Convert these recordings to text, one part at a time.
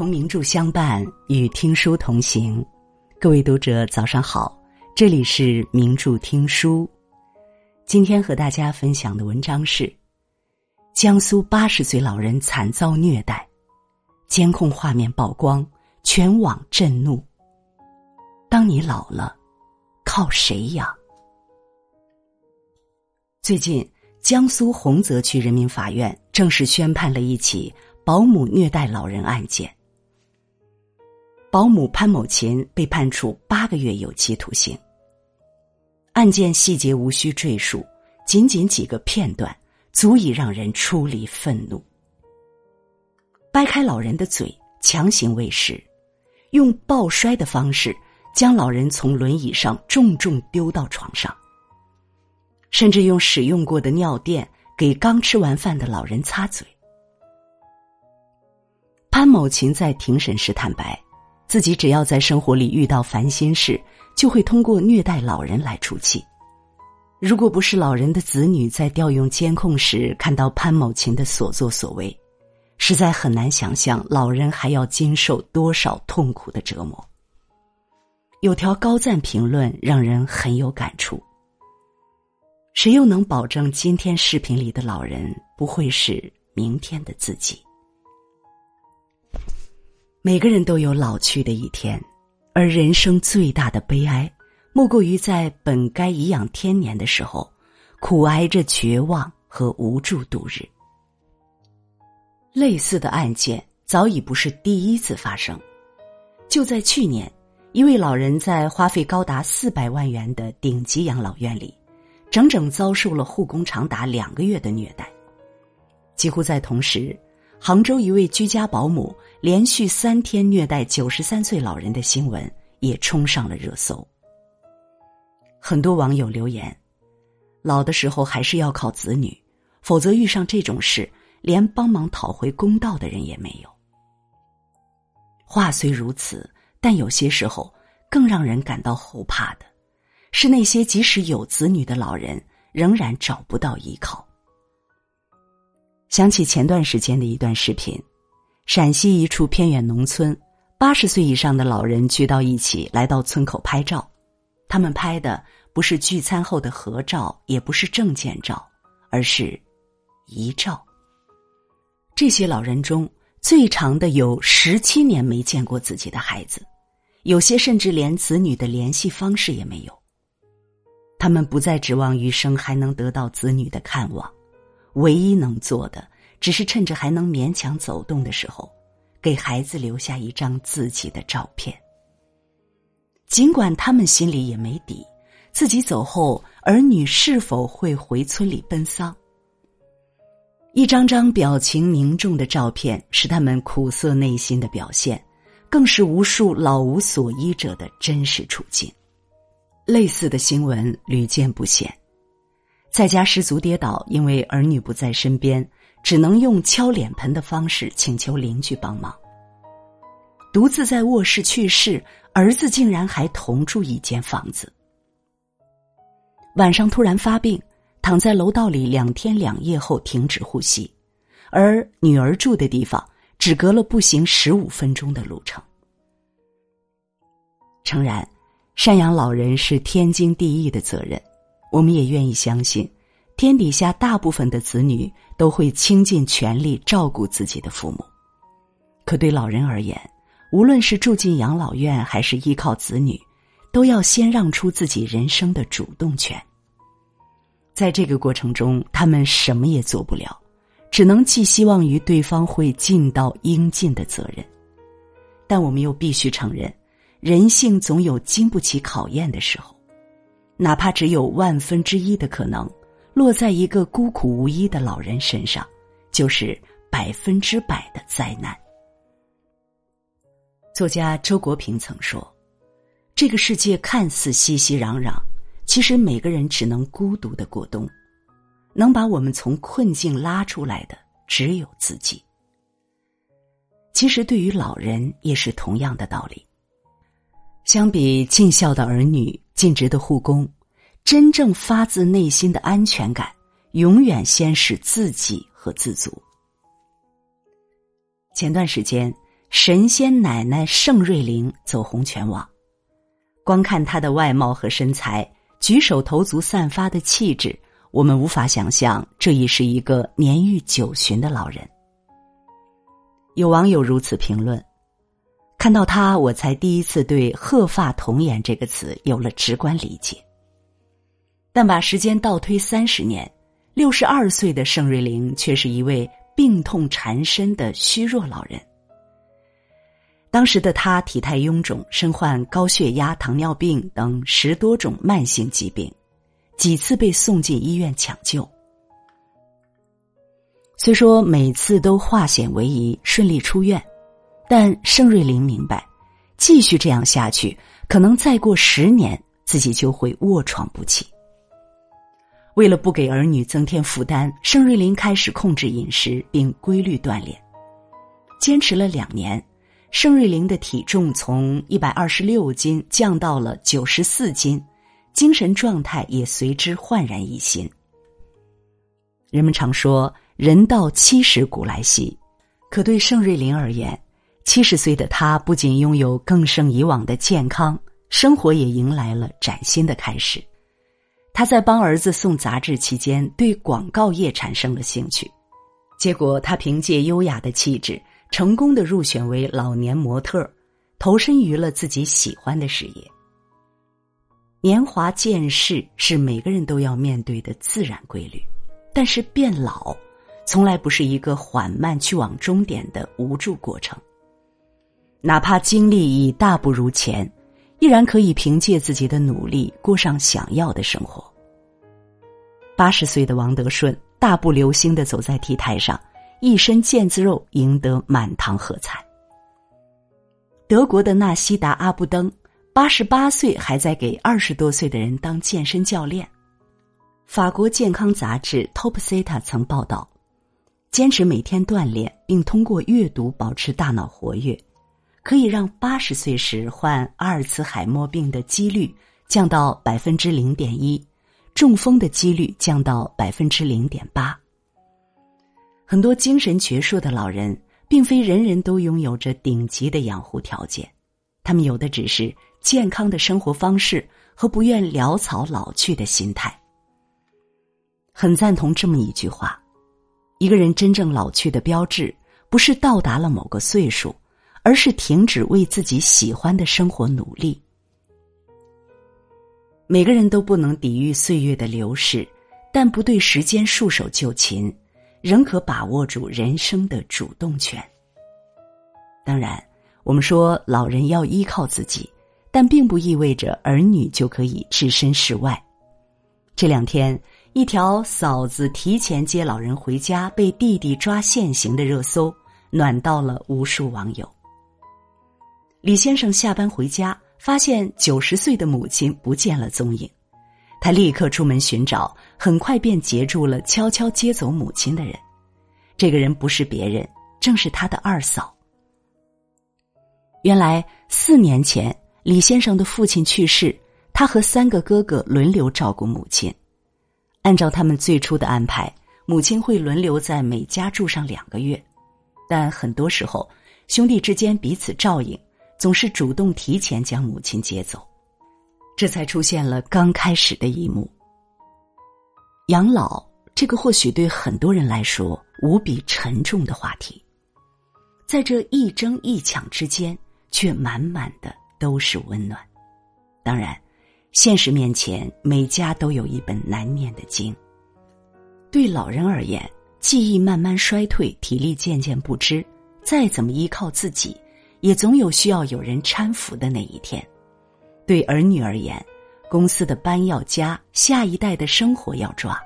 同名著相伴，与听书同行。各位读者，早上好！这里是名著听书。今天和大家分享的文章是：江苏八十岁老人惨遭虐待，监控画面曝光，全网震怒。当你老了，靠谁养？最近，江苏洪泽区人民法院正式宣判了一起保姆虐待老人案件。保姆潘某琴被判处八个月有期徒刑。案件细节无需赘述，仅仅几个片段足以让人出离愤怒。掰开老人的嘴，强行喂食，用抱摔的方式将老人从轮椅上重重丢到床上，甚至用使用过的尿垫给刚吃完饭的老人擦嘴。潘某琴在庭审时坦白。自己只要在生活里遇到烦心事，就会通过虐待老人来出气。如果不是老人的子女在调用监控时看到潘某琴的所作所为，实在很难想象老人还要经受多少痛苦的折磨。有条高赞评论让人很有感触。谁又能保证今天视频里的老人不会是明天的自己？每个人都有老去的一天，而人生最大的悲哀，莫过于在本该颐养天年的时候，苦挨着绝望和无助度日。类似的案件早已不是第一次发生。就在去年，一位老人在花费高达四百万元的顶级养老院里，整整遭受了护工长达两个月的虐待。几乎在同时。杭州一位居家保姆连续三天虐待九十三岁老人的新闻也冲上了热搜。很多网友留言：“老的时候还是要靠子女，否则遇上这种事，连帮忙讨回公道的人也没有。”话虽如此，但有些时候更让人感到后怕的，是那些即使有子女的老人仍然找不到依靠。想起前段时间的一段视频，陕西一处偏远农村，八十岁以上的老人聚到一起，来到村口拍照。他们拍的不是聚餐后的合照，也不是证件照，而是遗照。这些老人中，最长的有十七年没见过自己的孩子，有些甚至连子女的联系方式也没有。他们不再指望余生还能得到子女的看望。唯一能做的，只是趁着还能勉强走动的时候，给孩子留下一张自己的照片。尽管他们心里也没底，自己走后儿女是否会回村里奔丧。一张张表情凝重的照片是他们苦涩内心的表现，更是无数老无所依者的真实处境。类似的新闻屡见不鲜。在家失足跌倒，因为儿女不在身边，只能用敲脸盆的方式请求邻居帮忙。独自在卧室去世，儿子竟然还同住一间房子。晚上突然发病，躺在楼道里两天两夜后停止呼吸，而女儿住的地方只隔了步行十五分钟的路程。诚然，赡养老人是天经地义的责任。我们也愿意相信，天底下大部分的子女都会倾尽全力照顾自己的父母。可对老人而言，无论是住进养老院还是依靠子女，都要先让出自己人生的主动权。在这个过程中，他们什么也做不了，只能寄希望于对方会尽到应尽的责任。但我们又必须承认，人性总有经不起考验的时候。哪怕只有万分之一的可能，落在一个孤苦无依的老人身上，就是百分之百的灾难。作家周国平曾说：“这个世界看似熙熙攘攘，其实每个人只能孤独的过冬。能把我们从困境拉出来的，只有自己。”其实，对于老人也是同样的道理。相比尽孝的儿女。尽职的护工，真正发自内心的安全感，永远先是自己和自足。前段时间，神仙奶奶盛瑞玲走红全网。光看她的外貌和身材，举手投足散发的气质，我们无法想象这已是一个年逾九旬的老人。有网友如此评论：“看到她，我才第一次对‘鹤发童颜’这个词有了直观理解。”但把时间倒推三十年，六十二岁的盛瑞玲却是一位病痛缠身的虚弱老人。当时的他体态臃肿，身患高血压、糖尿病等十多种慢性疾病，几次被送进医院抢救。虽说每次都化险为夷，顺利出院，但盛瑞玲明白，继续这样下去，可能再过十年，自己就会卧床不起。为了不给儿女增添负担，盛瑞玲开始控制饮食并规律锻炼，坚持了两年。盛瑞玲的体重从一百二十六斤降到了九十四斤，精神状态也随之焕然一新。人们常说“人到七十古来稀”，可对盛瑞玲而言，七十岁的她不仅拥有更胜以往的健康，生活也迎来了崭新的开始。他在帮儿子送杂志期间，对广告业产生了兴趣，结果他凭借优雅的气质。成功的入选为老年模特，投身于了自己喜欢的事业。年华渐逝是每个人都要面对的自然规律，但是变老，从来不是一个缓慢去往终点的无助过程。哪怕经历已大不如前，依然可以凭借自己的努力过上想要的生活。八十岁的王德顺大步流星的走在 T 台上。一身腱子肉，赢得满堂喝彩。德国的纳西达阿布登，八十八岁还在给二十多岁的人当健身教练。法国健康杂志《Top Cita》曾报道，坚持每天锻炼，并通过阅读保持大脑活跃，可以让八十岁时患阿尔茨海默病的几率降到百分之零点一，中风的几率降到百分之零点八。很多精神矍铄的老人，并非人人都拥有着顶级的养护条件，他们有的只是健康的生活方式和不愿潦草老去的心态。很赞同这么一句话：一个人真正老去的标志，不是到达了某个岁数，而是停止为自己喜欢的生活努力。每个人都不能抵御岁月的流逝，但不对时间束手就擒。仍可把握住人生的主动权。当然，我们说老人要依靠自己，但并不意味着儿女就可以置身事外。这两天，一条嫂子提前接老人回家被弟弟抓现行的热搜，暖到了无数网友。李先生下班回家，发现九十岁的母亲不见了踪影。他立刻出门寻找，很快便截住了悄悄接走母亲的人。这个人不是别人，正是他的二嫂。原来四年前，李先生的父亲去世，他和三个哥哥轮流照顾母亲。按照他们最初的安排，母亲会轮流在每家住上两个月，但很多时候，兄弟之间彼此照应，总是主动提前将母亲接走。这才出现了刚开始的一幕。养老这个或许对很多人来说无比沉重的话题，在这一争一抢之间，却满满的都是温暖。当然，现实面前，每家都有一本难念的经。对老人而言，记忆慢慢衰退，体力渐渐不支，再怎么依靠自己，也总有需要有人搀扶的那一天。对儿女而言，公司的班要加，下一代的生活要抓。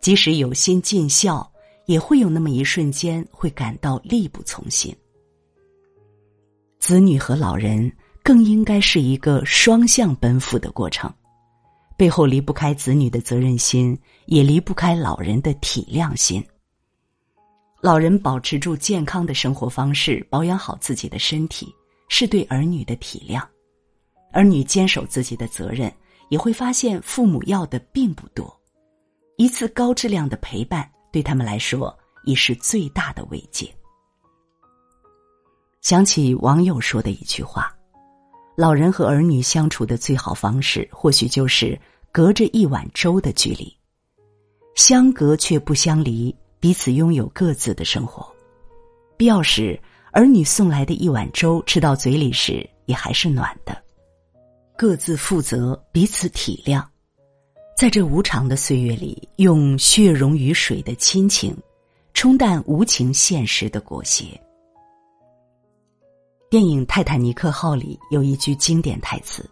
即使有心尽孝，也会有那么一瞬间会感到力不从心。子女和老人更应该是一个双向奔赴的过程，背后离不开子女的责任心，也离不开老人的体谅心。老人保持住健康的生活方式，保养好自己的身体，是对儿女的体谅。儿女坚守自己的责任，也会发现父母要的并不多，一次高质量的陪伴对他们来说已是最大的慰藉。想起网友说的一句话：“老人和儿女相处的最好方式，或许就是隔着一碗粥的距离，相隔却不相离，彼此拥有各自的生活。必要时，儿女送来的一碗粥吃到嘴里时，也还是暖的。各自负责，彼此体谅，在这无常的岁月里，用血溶于水的亲情，冲淡无情现实的裹挟。”电影《泰坦尼克号》里有一句经典台词：“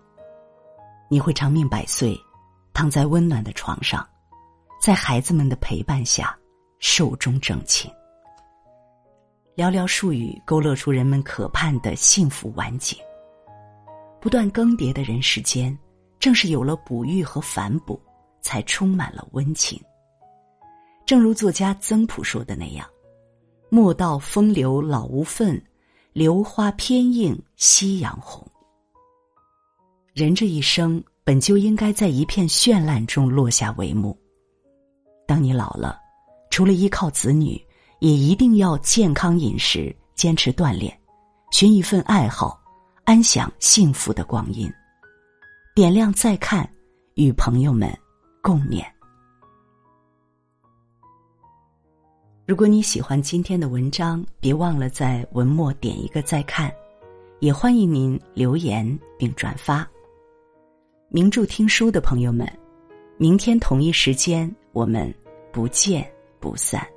你会长命百岁，躺在温暖的床上，在孩子们的陪伴下，寿终正寝。”寥寥数语勾勒出人们可盼的幸福晚景。不断更迭的人世间，正是有了哺育和反哺，才充满了温情。正如作家曾朴说的那样：“莫道风流老无分。”榴花偏映夕阳红。人这一生本就应该在一片绚烂中落下帷幕。当你老了，除了依靠子女，也一定要健康饮食，坚持锻炼，寻一份爱好，安享幸福的光阴。点亮再看，与朋友们共勉。如果你喜欢今天的文章，别忘了在文末点一个再看，也欢迎您留言并转发。名著听书的朋友们，明天同一时间我们不见不散。